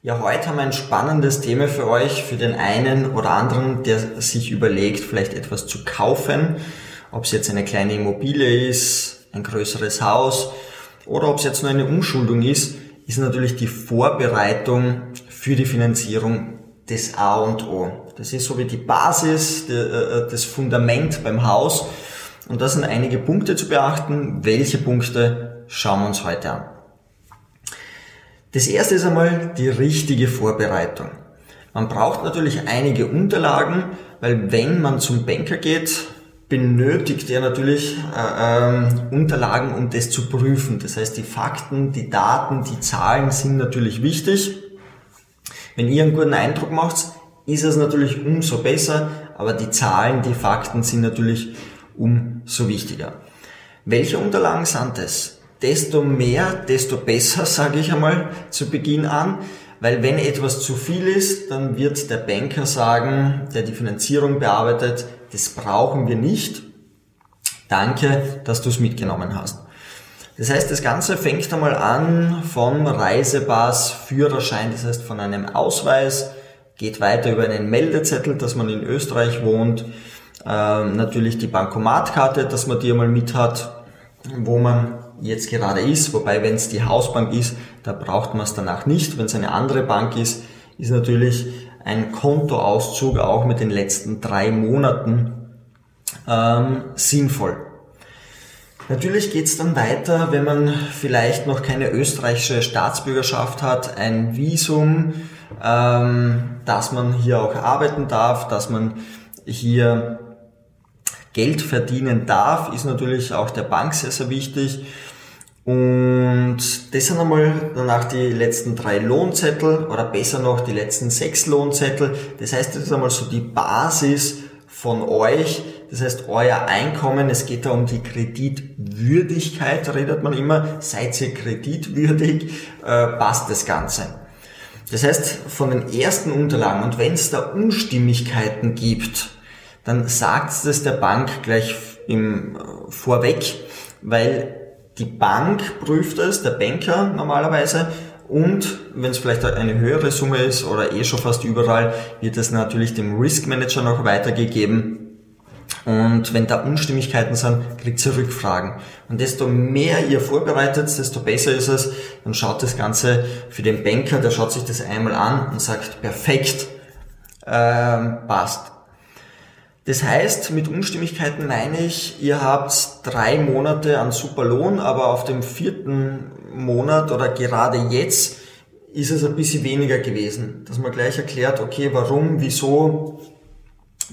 Ja, heute haben wir ein spannendes Thema für euch, für den einen oder anderen, der sich überlegt, vielleicht etwas zu kaufen, ob es jetzt eine kleine Immobilie ist, ein größeres Haus oder ob es jetzt nur eine Umschuldung ist, ist natürlich die Vorbereitung für die Finanzierung das A und O. Das ist so wie die Basis, äh, das Fundament beim Haus. Und da sind einige Punkte zu beachten. Welche Punkte schauen wir uns heute an? Das erste ist einmal die richtige Vorbereitung. Man braucht natürlich einige Unterlagen, weil wenn man zum Banker geht, benötigt er natürlich äh, ähm, Unterlagen, um das zu prüfen. Das heißt, die Fakten, die Daten, die Zahlen sind natürlich wichtig. Wenn ihr einen guten Eindruck macht, ist es natürlich umso besser, aber die Zahlen, die Fakten sind natürlich umso wichtiger. Welche Unterlagen sind es? desto mehr, desto besser, sage ich einmal zu Beginn an. Weil wenn etwas zu viel ist, dann wird der Banker sagen, der die Finanzierung bearbeitet, das brauchen wir nicht. Danke, dass du es mitgenommen hast. Das heißt, das Ganze fängt einmal an vom Reisepass, Führerschein, das heißt von einem Ausweis, geht weiter über einen Meldezettel, dass man in Österreich wohnt, ähm, natürlich die Bankomatkarte, dass man die einmal mit hat, wo man jetzt gerade ist, wobei wenn es die Hausbank ist, da braucht man es danach nicht. Wenn es eine andere Bank ist, ist natürlich ein Kontoauszug auch mit den letzten drei Monaten ähm, sinnvoll. Natürlich geht es dann weiter, wenn man vielleicht noch keine österreichische Staatsbürgerschaft hat, ein Visum, ähm, dass man hier auch arbeiten darf, dass man hier Geld verdienen darf, ist natürlich auch der Bank sehr, sehr wichtig. Und das sind einmal danach die letzten drei Lohnzettel oder besser noch die letzten sechs Lohnzettel. Das heißt, das ist einmal so die Basis von euch. Das heißt, euer Einkommen, es geht da um die Kreditwürdigkeit, redet man immer. Seid ihr kreditwürdig, äh, passt das Ganze. Das heißt, von den ersten Unterlagen und wenn es da Unstimmigkeiten gibt, dann sagt es der Bank gleich im, äh, vorweg, weil die Bank prüft es, der Banker normalerweise, und wenn es vielleicht eine höhere Summe ist oder eh schon fast überall, wird es natürlich dem Risk Manager noch weitergegeben. Und wenn da Unstimmigkeiten sind, kriegt ihr Rückfragen. Und desto mehr ihr vorbereitet, desto besser ist es. Dann schaut das Ganze für den Banker, der schaut sich das einmal an und sagt, perfekt, ähm, passt. Das heißt, mit Unstimmigkeiten meine ich, ihr habt drei Monate an Superlohn, aber auf dem vierten Monat oder gerade jetzt ist es ein bisschen weniger gewesen. Dass man gleich erklärt, okay, warum, wieso,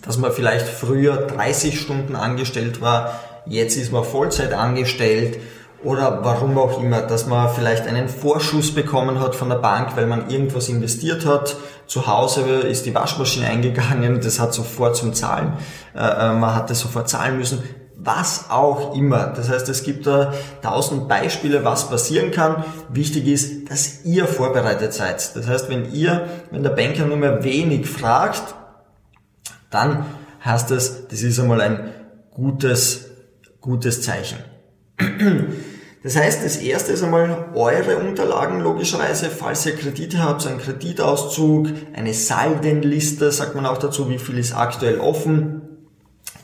dass man vielleicht früher 30 Stunden angestellt war, jetzt ist man Vollzeit angestellt oder warum auch immer, dass man vielleicht einen Vorschuss bekommen hat von der Bank, weil man irgendwas investiert hat. Zu Hause ist die Waschmaschine eingegangen, das hat sofort zum Zahlen, äh, äh, man hat das sofort zahlen müssen. Was auch immer. Das heißt, es gibt da tausend Beispiele, was passieren kann. Wichtig ist, dass ihr vorbereitet seid. Das heißt, wenn ihr, wenn der Banker nur mehr wenig fragt, dann heißt es, das ist einmal ein gutes, gutes Zeichen. Das heißt, das erste ist einmal eure Unterlagen logischerweise, falls ihr Kredite habt, ein Kreditauszug, eine Saldenliste, sagt man auch dazu, wie viel ist aktuell offen,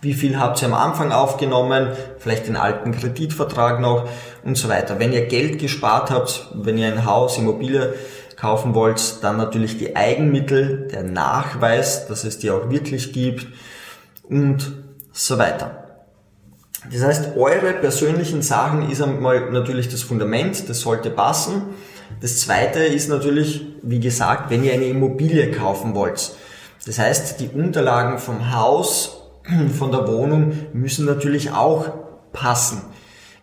wie viel habt ihr am Anfang aufgenommen, vielleicht den alten Kreditvertrag noch und so weiter. Wenn ihr Geld gespart habt, wenn ihr ein Haus, Immobilie kaufen wollt, dann natürlich die Eigenmittel, der Nachweis, dass es die auch wirklich gibt und so weiter. Das heißt, eure persönlichen Sachen ist einmal natürlich das Fundament, das sollte passen. Das zweite ist natürlich, wie gesagt, wenn ihr eine Immobilie kaufen wollt. Das heißt, die Unterlagen vom Haus, von der Wohnung müssen natürlich auch passen.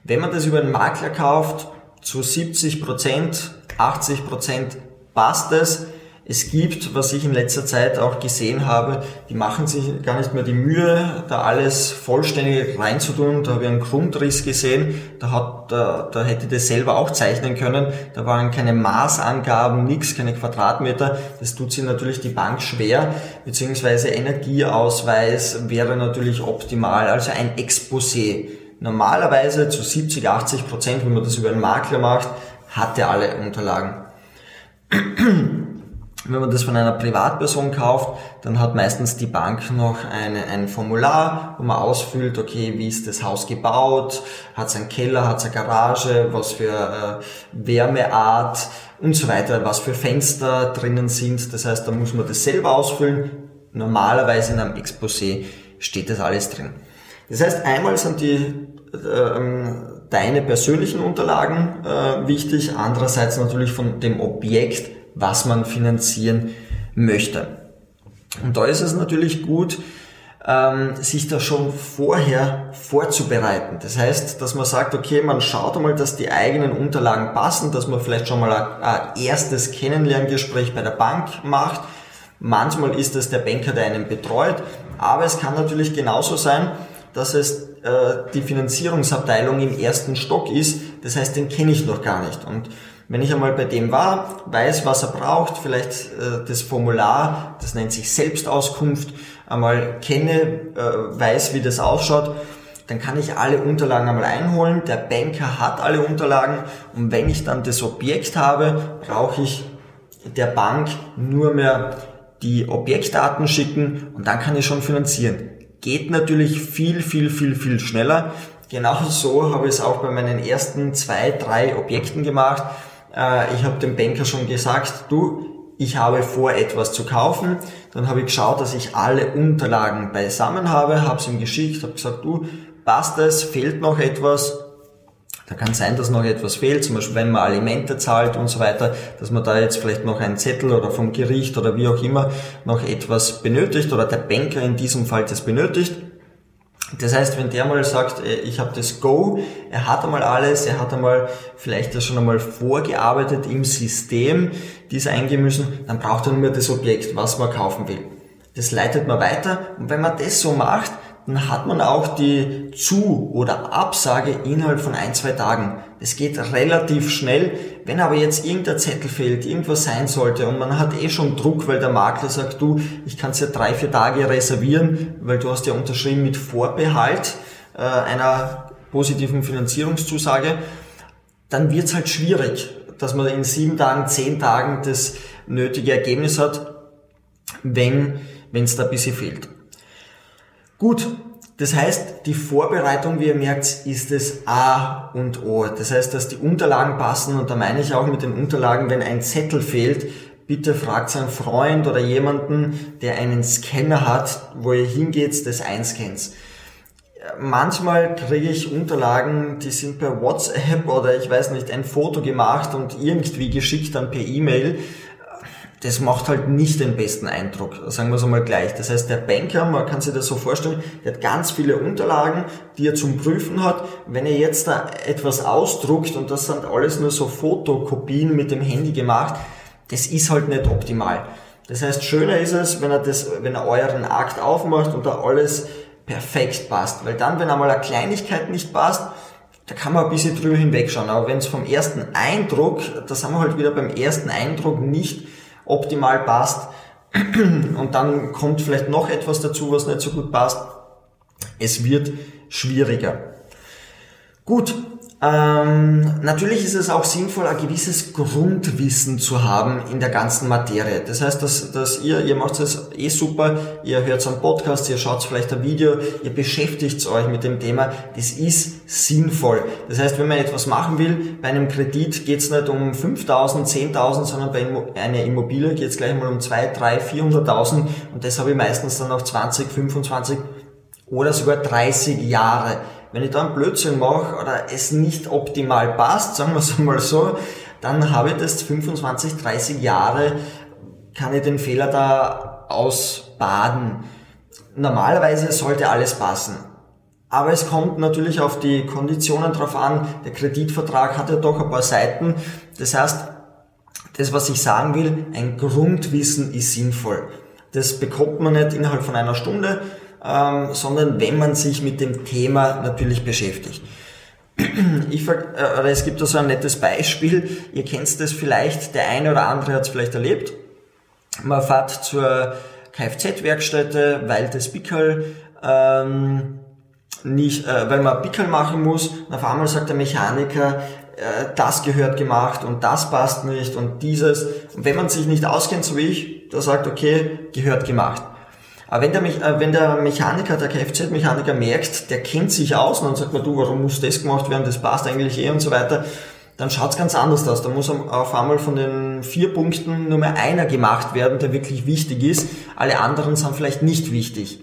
Wenn man das über einen Makler kauft, zu 70 Prozent, 80 Prozent passt es. Es gibt, was ich in letzter Zeit auch gesehen habe, die machen sich gar nicht mehr die Mühe, da alles vollständig reinzutun. Da habe ich einen Grundriss gesehen, da, hat, da, da hätte ich das selber auch zeichnen können. Da waren keine Maßangaben, nichts, keine Quadratmeter. Das tut sich natürlich die Bank schwer, beziehungsweise Energieausweis wäre natürlich optimal, also ein Exposé normalerweise zu 70, 80 Prozent, wenn man das über einen Makler macht, hat er alle Unterlagen. Wenn man das von einer Privatperson kauft, dann hat meistens die Bank noch eine, ein Formular, wo man ausfüllt, okay, wie ist das Haus gebaut, hat es einen Keller, hat es eine Garage, was für äh, Wärmeart und so weiter, was für Fenster drinnen sind. Das heißt, da muss man das selber ausfüllen. Normalerweise in einem Exposé steht das alles drin. Das heißt, einmal sind die äh, deine persönlichen Unterlagen äh, wichtig, andererseits natürlich von dem Objekt, was man finanzieren möchte. Und da ist es natürlich gut, ähm, sich da schon vorher vorzubereiten. Das heißt, dass man sagt, okay, man schaut einmal, dass die eigenen Unterlagen passen, dass man vielleicht schon mal ein, erstes Kennenlerngespräch bei der Bank macht. Manchmal ist es der Banker, der einen betreut, aber es kann natürlich genauso sein, dass es äh, die Finanzierungsabteilung im ersten Stock ist. Das heißt, den kenne ich noch gar nicht. Und wenn ich einmal bei dem war, weiß, was er braucht, vielleicht äh, das Formular, das nennt sich Selbstauskunft, einmal kenne, äh, weiß, wie das ausschaut, dann kann ich alle Unterlagen einmal einholen. Der Banker hat alle Unterlagen und wenn ich dann das Objekt habe, brauche ich der Bank nur mehr die Objektdaten schicken und dann kann ich schon finanzieren. Geht natürlich viel, viel, viel, viel schneller. Genauso so habe ich es auch bei meinen ersten zwei, drei Objekten gemacht. Äh, ich habe dem Banker schon gesagt, du, ich habe vor, etwas zu kaufen. Dann habe ich geschaut, dass ich alle Unterlagen beisammen habe, habe es ihm geschickt, habe gesagt, du, passt es, fehlt noch etwas. Da kann sein, dass noch etwas fehlt, zum Beispiel wenn man Alimente zahlt und so weiter, dass man da jetzt vielleicht noch einen Zettel oder vom Gericht oder wie auch immer noch etwas benötigt oder der Banker in diesem Fall das benötigt das heißt, wenn der mal sagt, äh, ich habe das Go, er hat einmal alles, er hat einmal vielleicht das schon einmal vorgearbeitet im System, dies eingeben müssen, dann braucht er nur das Objekt, was man kaufen will. Das leitet man weiter und wenn man das so macht, dann hat man auch die Zu- oder Absage innerhalb von ein, zwei Tagen. Das geht relativ schnell. Wenn aber jetzt irgendein Zettel fehlt, irgendwas sein sollte und man hat eh schon Druck, weil der Makler sagt, du, ich kann es ja drei, vier Tage reservieren, weil du hast ja unterschrieben mit Vorbehalt äh, einer positiven Finanzierungszusage, dann wird es halt schwierig, dass man in sieben Tagen, zehn Tagen das nötige Ergebnis hat, wenn es da ein bisschen fehlt. Gut, das heißt, die Vorbereitung, wie ihr merkt, ist das A und O. Das heißt, dass die Unterlagen passen und da meine ich auch mit den Unterlagen, wenn ein Zettel fehlt, bitte fragt seinen Freund oder jemanden, der einen Scanner hat, wo ihr hingeht, das einscannt. Manchmal kriege ich Unterlagen, die sind per WhatsApp oder ich weiß nicht, ein Foto gemacht und irgendwie geschickt dann per E-Mail das macht halt nicht den besten Eindruck, sagen wir es einmal gleich. Das heißt, der Banker, man kann sich das so vorstellen, der hat ganz viele Unterlagen, die er zum Prüfen hat. Wenn er jetzt da etwas ausdruckt und das sind alles nur so Fotokopien mit dem Handy gemacht, das ist halt nicht optimal. Das heißt, schöner ist es, wenn er das, wenn er euren Akt aufmacht und da alles perfekt passt. Weil dann, wenn einmal eine Kleinigkeit nicht passt, da kann man ein bisschen drüber hinwegschauen. Aber wenn es vom ersten Eindruck, da sind wir halt wieder beim ersten Eindruck nicht optimal passt und dann kommt vielleicht noch etwas dazu, was nicht so gut passt. Es wird schwieriger. Gut, ähm, natürlich ist es auch sinnvoll, ein gewisses Grundwissen zu haben in der ganzen Materie. Das heißt, dass, dass ihr, ihr macht es eh super, ihr hört einen Podcast, ihr schaut vielleicht ein Video, ihr beschäftigt euch mit dem Thema. Das ist sinnvoll. Das heißt, wenn man etwas machen will, bei einem Kredit geht es nicht um 5.000, 10.000, sondern bei einer Immobilie geht es gleich mal um 2, 3, 400.000 und das habe ich meistens dann auch 20, 25 oder sogar 30 Jahre. Wenn ich da einen Blödsinn mache oder es nicht optimal passt, sagen wir es mal so, dann habe ich das 25, 30 Jahre, kann ich den Fehler da ausbaden. Normalerweise sollte alles passen. Aber es kommt natürlich auf die Konditionen drauf an. Der Kreditvertrag hat ja doch ein paar Seiten. Das heißt, das, was ich sagen will, ein Grundwissen ist sinnvoll. Das bekommt man nicht innerhalb von einer Stunde ähm, sondern wenn man sich mit dem Thema natürlich beschäftigt. Ich, äh, es gibt da so ein nettes Beispiel, ihr kennt das vielleicht, der eine oder andere hat es vielleicht erlebt. Man fährt zur Kfz-Werkstätte, weil das Pickel ähm, nicht, äh, weil man Pickel machen muss, und auf einmal sagt der Mechaniker, äh, das gehört gemacht und das passt nicht und dieses. Und wenn man sich nicht auskennt, so wie ich, da sagt, okay, gehört gemacht. Aber wenn der, äh, wenn der Mechaniker, der Kfz-Mechaniker merkt, der kennt sich aus und dann sagt man, du, warum muss das gemacht werden, das passt eigentlich eh und so weiter, dann schaut's ganz anders aus. Da muss auf einmal von den vier Punkten nur mehr einer gemacht werden, der wirklich wichtig ist. Alle anderen sind vielleicht nicht wichtig.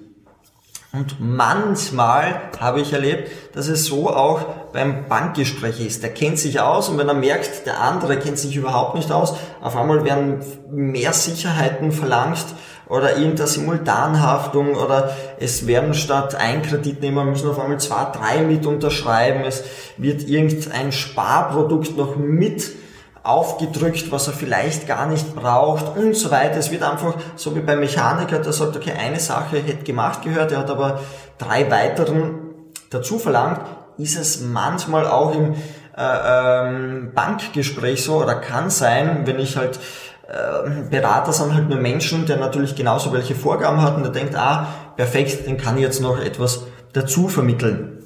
Und manchmal habe ich erlebt, dass es so auch beim Bankgespräch ist. Der kennt sich aus und wenn er merkt, der andere kennt sich überhaupt nicht aus, auf einmal werden mehr Sicherheiten verlangt oder irgendeine Simultanhaftung oder es werden statt ein Kreditnehmer müssen auf einmal zwei, drei mit unterschreiben. Es wird irgendein Sparprodukt noch mit aufgedrückt, was er vielleicht gar nicht braucht und so weiter. Es wird einfach so wie beim Mechaniker, der sagt, okay, eine Sache hätte gemacht gehört, er hat aber drei weiteren dazu verlangt, ist es manchmal auch im äh, ähm, Bankgespräch so oder kann sein, wenn ich halt äh, Berater sind halt nur Menschen, der natürlich genauso welche Vorgaben hat und der denkt, ah, perfekt, den kann ich jetzt noch etwas dazu vermitteln.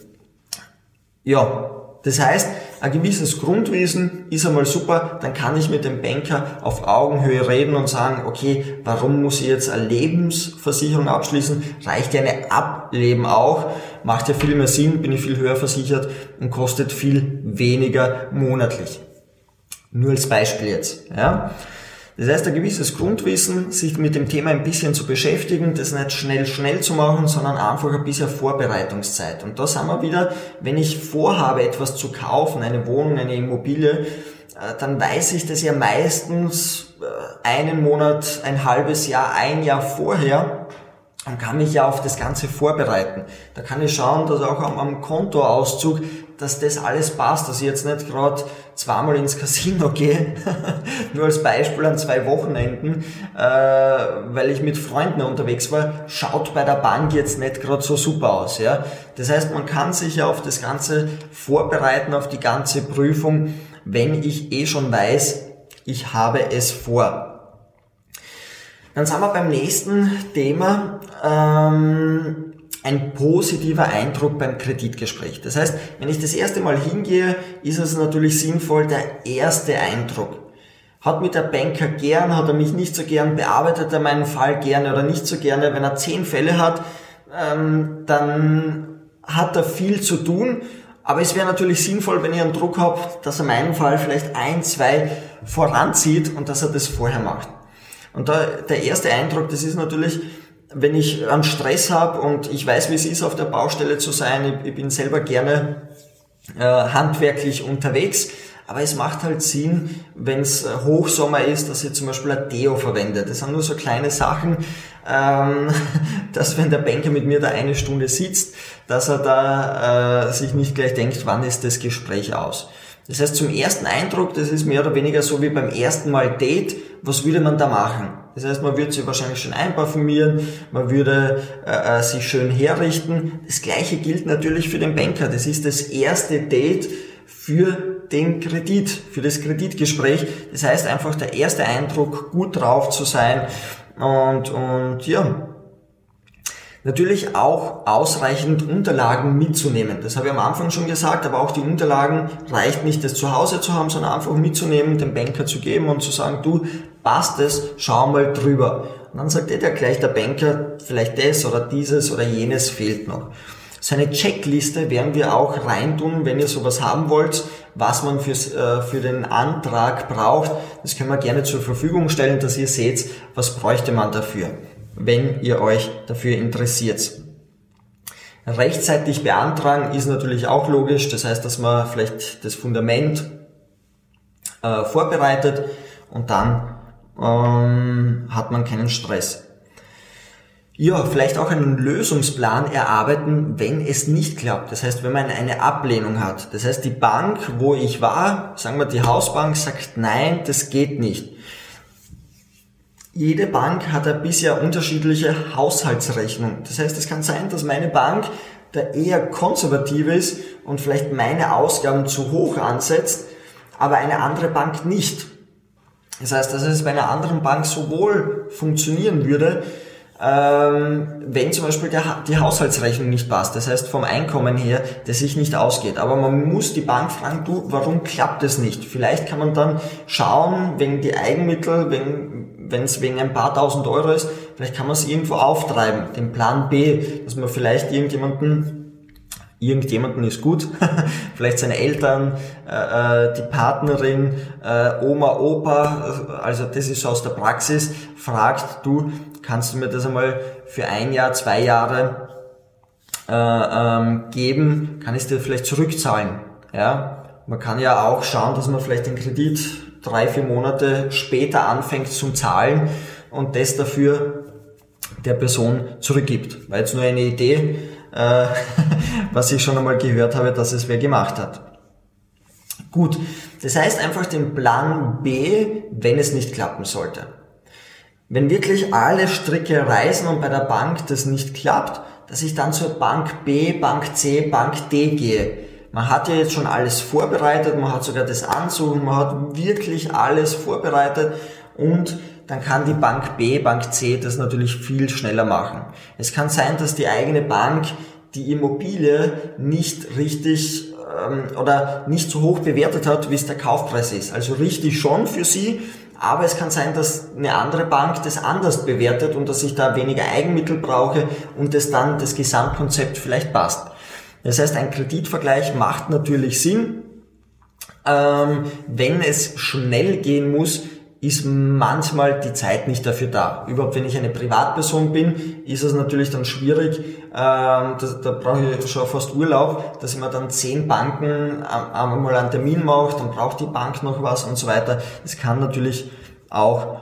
Ja, das heißt, ein gewisses Grundwissen ist einmal super, dann kann ich mit dem Banker auf Augenhöhe reden und sagen, okay, warum muss ich jetzt eine Lebensversicherung abschließen? Reicht ja eine Ableben auch? Macht ja viel mehr Sinn, bin ich viel höher versichert und kostet viel weniger monatlich. Nur als Beispiel jetzt. Ja? Das heißt, ein gewisses Grundwissen, sich mit dem Thema ein bisschen zu beschäftigen, das nicht schnell, schnell zu machen, sondern einfach ein bisschen Vorbereitungszeit. Und da sind wir wieder, wenn ich vorhabe, etwas zu kaufen, eine Wohnung, eine Immobilie, äh, dann weiß ich das ja meistens äh, einen Monat, ein halbes Jahr, ein Jahr vorher und kann mich ja auf das Ganze vorbereiten. Da kann ich schauen, dass auch am, am Kontoauszug, dass das alles passt, dass ich jetzt nicht gerade zweimal ins Casino gehe, nur als Beispiel an zwei Wochenenden, äh, weil ich mit Freunden unterwegs war, schaut bei der Bank jetzt nicht gerade so super aus. Ja? Das heißt, man kann sich ja auf das Ganze vorbereiten, auf die ganze Prüfung, wenn ich eh schon weiß, ich habe es vor. Dann sind wir beim nächsten Thema. Ähm, ein positiver Eindruck beim Kreditgespräch. Das heißt, wenn ich das erste Mal hingehe, ist es natürlich sinnvoll, der erste Eindruck. Hat mich der Banker gern, hat er mich nicht so gern, bearbeitet er meinen Fall gerne oder nicht so gerne. Wenn er zehn Fälle hat, ähm, dann hat er viel zu tun. Aber es wäre natürlich sinnvoll, wenn ich einen Druck habe, dass er meinen Fall vielleicht ein, zwei voranzieht und dass er das vorher macht. Und da, der erste Eindruck, das ist natürlich, wenn ich einen Stress habe und ich weiß, wie es ist, auf der Baustelle zu sein, ich, ich bin selber gerne äh, handwerklich unterwegs, aber es macht halt Sinn, wenn es Hochsommer ist, dass ich zum Beispiel ein Deo verwende. Das sind nur so kleine Sachen, ähm, dass wenn der Banker mit mir da eine Stunde sitzt, dass er da äh, sich nicht gleich denkt, wann ist das Gespräch aus. Das heißt, zum ersten Eindruck, das ist mehr oder weniger so wie beim ersten Mal Date, was würde man da machen? Das heißt, man würde sich wahrscheinlich schon einparfümieren, man würde äh, äh, sich schön herrichten. Das gleiche gilt natürlich für den Banker. Das ist das erste Date für den Kredit, für das Kreditgespräch. Das heißt einfach der erste Eindruck, gut drauf zu sein und, und ja, Natürlich auch ausreichend Unterlagen mitzunehmen. Das habe ich am Anfang schon gesagt, aber auch die Unterlagen reicht nicht, das zu Hause zu haben, sondern einfach mitzunehmen, dem Banker zu geben und zu sagen, du, passt es, schau mal drüber. Und dann sagt er ja gleich der Banker, vielleicht das oder dieses oder jenes fehlt noch. So eine Checkliste werden wir auch reintun, wenn ihr sowas haben wollt, was man fürs, äh, für den Antrag braucht. Das können wir gerne zur Verfügung stellen, dass ihr seht, was bräuchte man dafür wenn ihr euch dafür interessiert. Rechtzeitig beantragen ist natürlich auch logisch, das heißt, dass man vielleicht das Fundament äh, vorbereitet und dann ähm, hat man keinen Stress. Ja, vielleicht auch einen Lösungsplan erarbeiten, wenn es nicht klappt. Das heißt, wenn man eine Ablehnung hat. Das heißt, die Bank, wo ich war, sagen wir die Hausbank, sagt nein, das geht nicht. Jede Bank hat ja bisher unterschiedliche Haushaltsrechnung. Das heißt, es kann sein, dass meine Bank da eher konservativ ist und vielleicht meine Ausgaben zu hoch ansetzt, aber eine andere Bank nicht. Das heißt, dass es bei einer anderen Bank sowohl funktionieren würde, äh, ähm, wenn zum Beispiel die Haushaltsrechnung nicht passt, das heißt vom Einkommen her, das sich nicht ausgeht. Aber man muss die Bank fragen, du, warum klappt das nicht? Vielleicht kann man dann schauen, wegen die Eigenmittel, wenn es wegen ein paar tausend Euro ist, vielleicht kann man es irgendwo auftreiben, den Plan B, dass man vielleicht irgendjemanden irgendjemanden ist gut, vielleicht seine Eltern, äh, äh, die Partnerin, äh, Oma, Opa, also das ist aus der Praxis, fragt du, kannst du mir das einmal für ein Jahr, zwei Jahre äh, ähm, geben, kann ich dir vielleicht zurückzahlen. Ja? Man kann ja auch schauen, dass man vielleicht den Kredit drei, vier Monate später anfängt zum Zahlen und das dafür der Person zurückgibt. War jetzt nur eine Idee, äh, was ich schon einmal gehört habe, dass es wer gemacht hat. Gut, das heißt einfach den Plan B, wenn es nicht klappen sollte. Wenn wirklich alle Stricke reißen und bei der Bank das nicht klappt, dass ich dann zur Bank B, Bank C, Bank D gehe. Man hat ja jetzt schon alles vorbereitet, man hat sogar das Ansuchen, man hat wirklich alles vorbereitet und dann kann die Bank B, Bank C das natürlich viel schneller machen. Es kann sein, dass die eigene Bank die Immobilie nicht richtig ähm, oder nicht so hoch bewertet hat, wie es der Kaufpreis ist. Also richtig schon für sie, aber es kann sein, dass eine andere Bank das anders bewertet und dass ich da weniger Eigenmittel brauche und es dann das Gesamtkonzept vielleicht passt. Das heißt, ein Kreditvergleich macht natürlich Sinn. Ähm, wenn es schnell gehen muss, ist manchmal die Zeit nicht dafür da. Überhaupt wenn ich eine Privatperson bin, ist es natürlich dann schwierig, ähm, da, da brauche ich schon fast Urlaub, dass ich mir dann zehn Banken einmal einen Termin mache, dann braucht die Bank noch was und so weiter. Das kann natürlich auch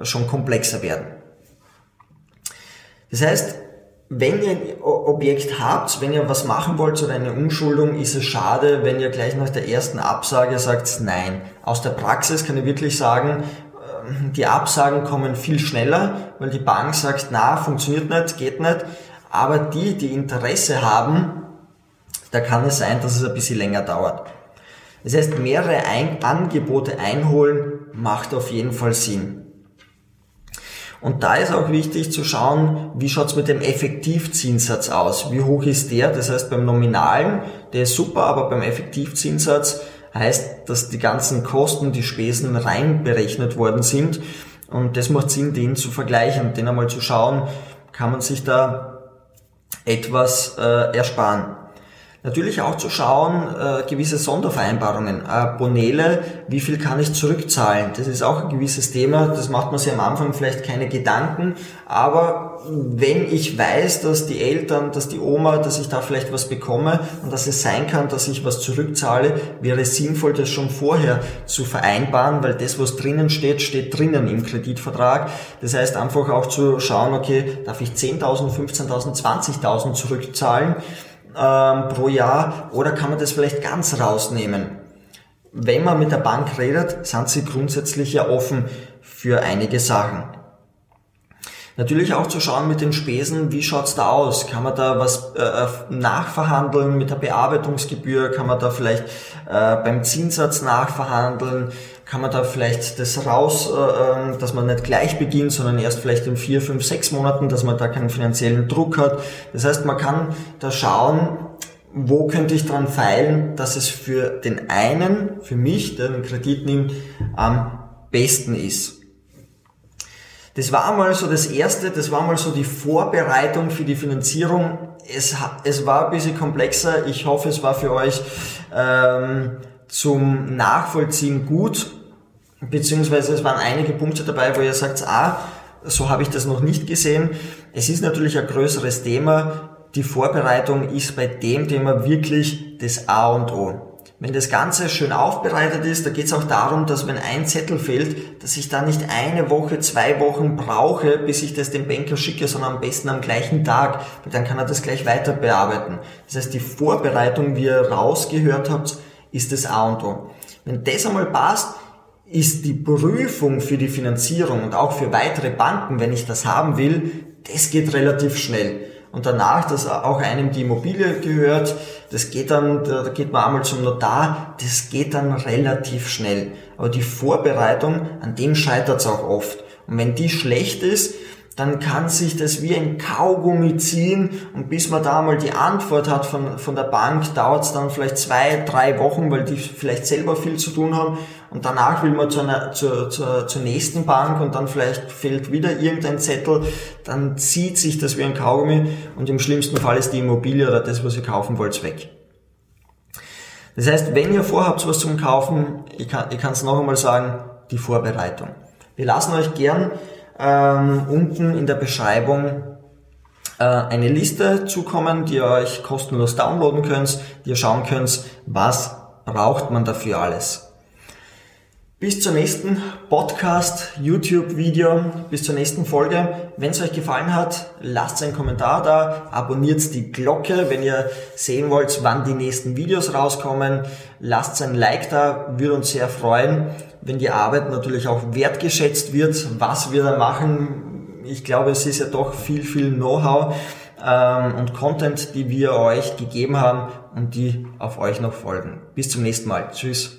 schon komplexer werden. Das heißt, wenn ihr ein Objekt habt, wenn ihr was machen wollt oder eine Umschuldung, ist es schade, wenn ihr gleich nach der ersten Absage sagt, nein. Aus der Praxis kann ich wirklich sagen, die Absagen kommen viel schneller, weil die Bank sagt, na, funktioniert nicht, geht nicht. Aber die, die Interesse haben, da kann es sein, dass es ein bisschen länger dauert. Das heißt, mehrere ein Angebote einholen macht auf jeden Fall Sinn. Und da ist auch wichtig zu schauen, wie schaut's mit dem Effektivzinssatz aus? Wie hoch ist der? Das heißt, beim Nominalen, der ist super, aber beim Effektivzinssatz heißt, dass die ganzen Kosten, die Spesen reinberechnet worden sind. Und das macht Sinn, den zu vergleichen, den einmal zu schauen, kann man sich da etwas äh, ersparen. Natürlich auch zu schauen, äh, gewisse Sondervereinbarungen. Äh, Bonele, wie viel kann ich zurückzahlen? Das ist auch ein gewisses Thema, das macht man sich am Anfang vielleicht keine Gedanken, aber wenn ich weiß, dass die Eltern, dass die Oma, dass ich da vielleicht was bekomme und dass es sein kann, dass ich was zurückzahle, wäre es sinnvoll, das schon vorher zu vereinbaren, weil das, was drinnen steht, steht drinnen im Kreditvertrag. Das heißt einfach auch zu schauen, okay, darf ich 10.000, 15.000, 20.000 zurückzahlen? Ähm, pro Jahr oder kann man das vielleicht ganz rausnehmen? Wenn man mit der Bank redet, sind sie grundsätzlich ja offen für einige Sachen. Natürlich auch zu schauen mit den Spesen, wie schaut's da aus? Kann man da was äh, nachverhandeln mit der Bearbeitungsgebühr? Kann man da vielleicht äh, beim Zinssatz nachverhandeln? Kann man da vielleicht das raus, äh, ähm, dass man nicht gleich beginnt, sondern erst vielleicht in vier, fünf, sechs Monaten, dass man da keinen finanziellen Druck hat. Das heißt, man kann da schauen, wo könnte ich dran feilen, dass es für den einen, für mich, der den Kredit nimmt, am besten ist. Das war mal so das Erste, das war mal so die Vorbereitung für die Finanzierung. Es, es war ein bisschen komplexer. Ich hoffe, es war für euch ähm, zum Nachvollziehen gut, beziehungsweise es waren einige Punkte dabei, wo ihr sagt, ah, so habe ich das noch nicht gesehen. Es ist natürlich ein größeres Thema. Die Vorbereitung ist bei dem Thema wirklich das A und O. Wenn das Ganze schön aufbereitet ist, da geht es auch darum, dass wenn ein Zettel fehlt, dass ich da nicht eine Woche, zwei Wochen brauche, bis ich das dem Banker schicke, sondern am besten am gleichen Tag, weil dann kann er das gleich weiter bearbeiten. Das heißt, die Vorbereitung, wie ihr rausgehört habt, ist das A und O. Wenn das einmal passt, ist die Prüfung für die Finanzierung und auch für weitere Banken, wenn ich das haben will, das geht relativ schnell und danach, dass auch einem die Immobilie gehört, das geht dann, da geht man einmal zum Notar, das geht dann relativ schnell. Aber die Vorbereitung, an dem scheitert es auch oft. Und wenn die schlecht ist, dann kann sich das wie ein Kaugummi ziehen und bis man da mal die Antwort hat von, von der Bank, dauert es dann vielleicht zwei, drei Wochen, weil die vielleicht selber viel zu tun haben und danach will man zu einer, zur, zur, zur nächsten Bank und dann vielleicht fehlt wieder irgendein Zettel, dann zieht sich das wie ein Kaugummi und im schlimmsten Fall ist die Immobilie oder das, was ihr kaufen wollt, weg. Das heißt, wenn ihr vorhabt, was zum Kaufen, ich kann es noch einmal sagen, die Vorbereitung. Wir lassen euch gern ähm, unten in der Beschreibung äh, eine Liste zukommen, die ihr euch kostenlos downloaden könnt, die ihr schauen könnt, was braucht man dafür alles. Bis zur nächsten Podcast, YouTube-Video, bis zur nächsten Folge. Wenn es euch gefallen hat, lasst einen Kommentar da, abonniert die Glocke, wenn ihr sehen wollt, wann die nächsten Videos rauskommen. Lasst ein Like da, würde uns sehr freuen wenn die Arbeit natürlich auch wertgeschätzt wird, was wir da machen. Ich glaube, es ist ja doch viel, viel Know-how ähm, und Content, die wir euch gegeben haben und die auf euch noch folgen. Bis zum nächsten Mal. Tschüss.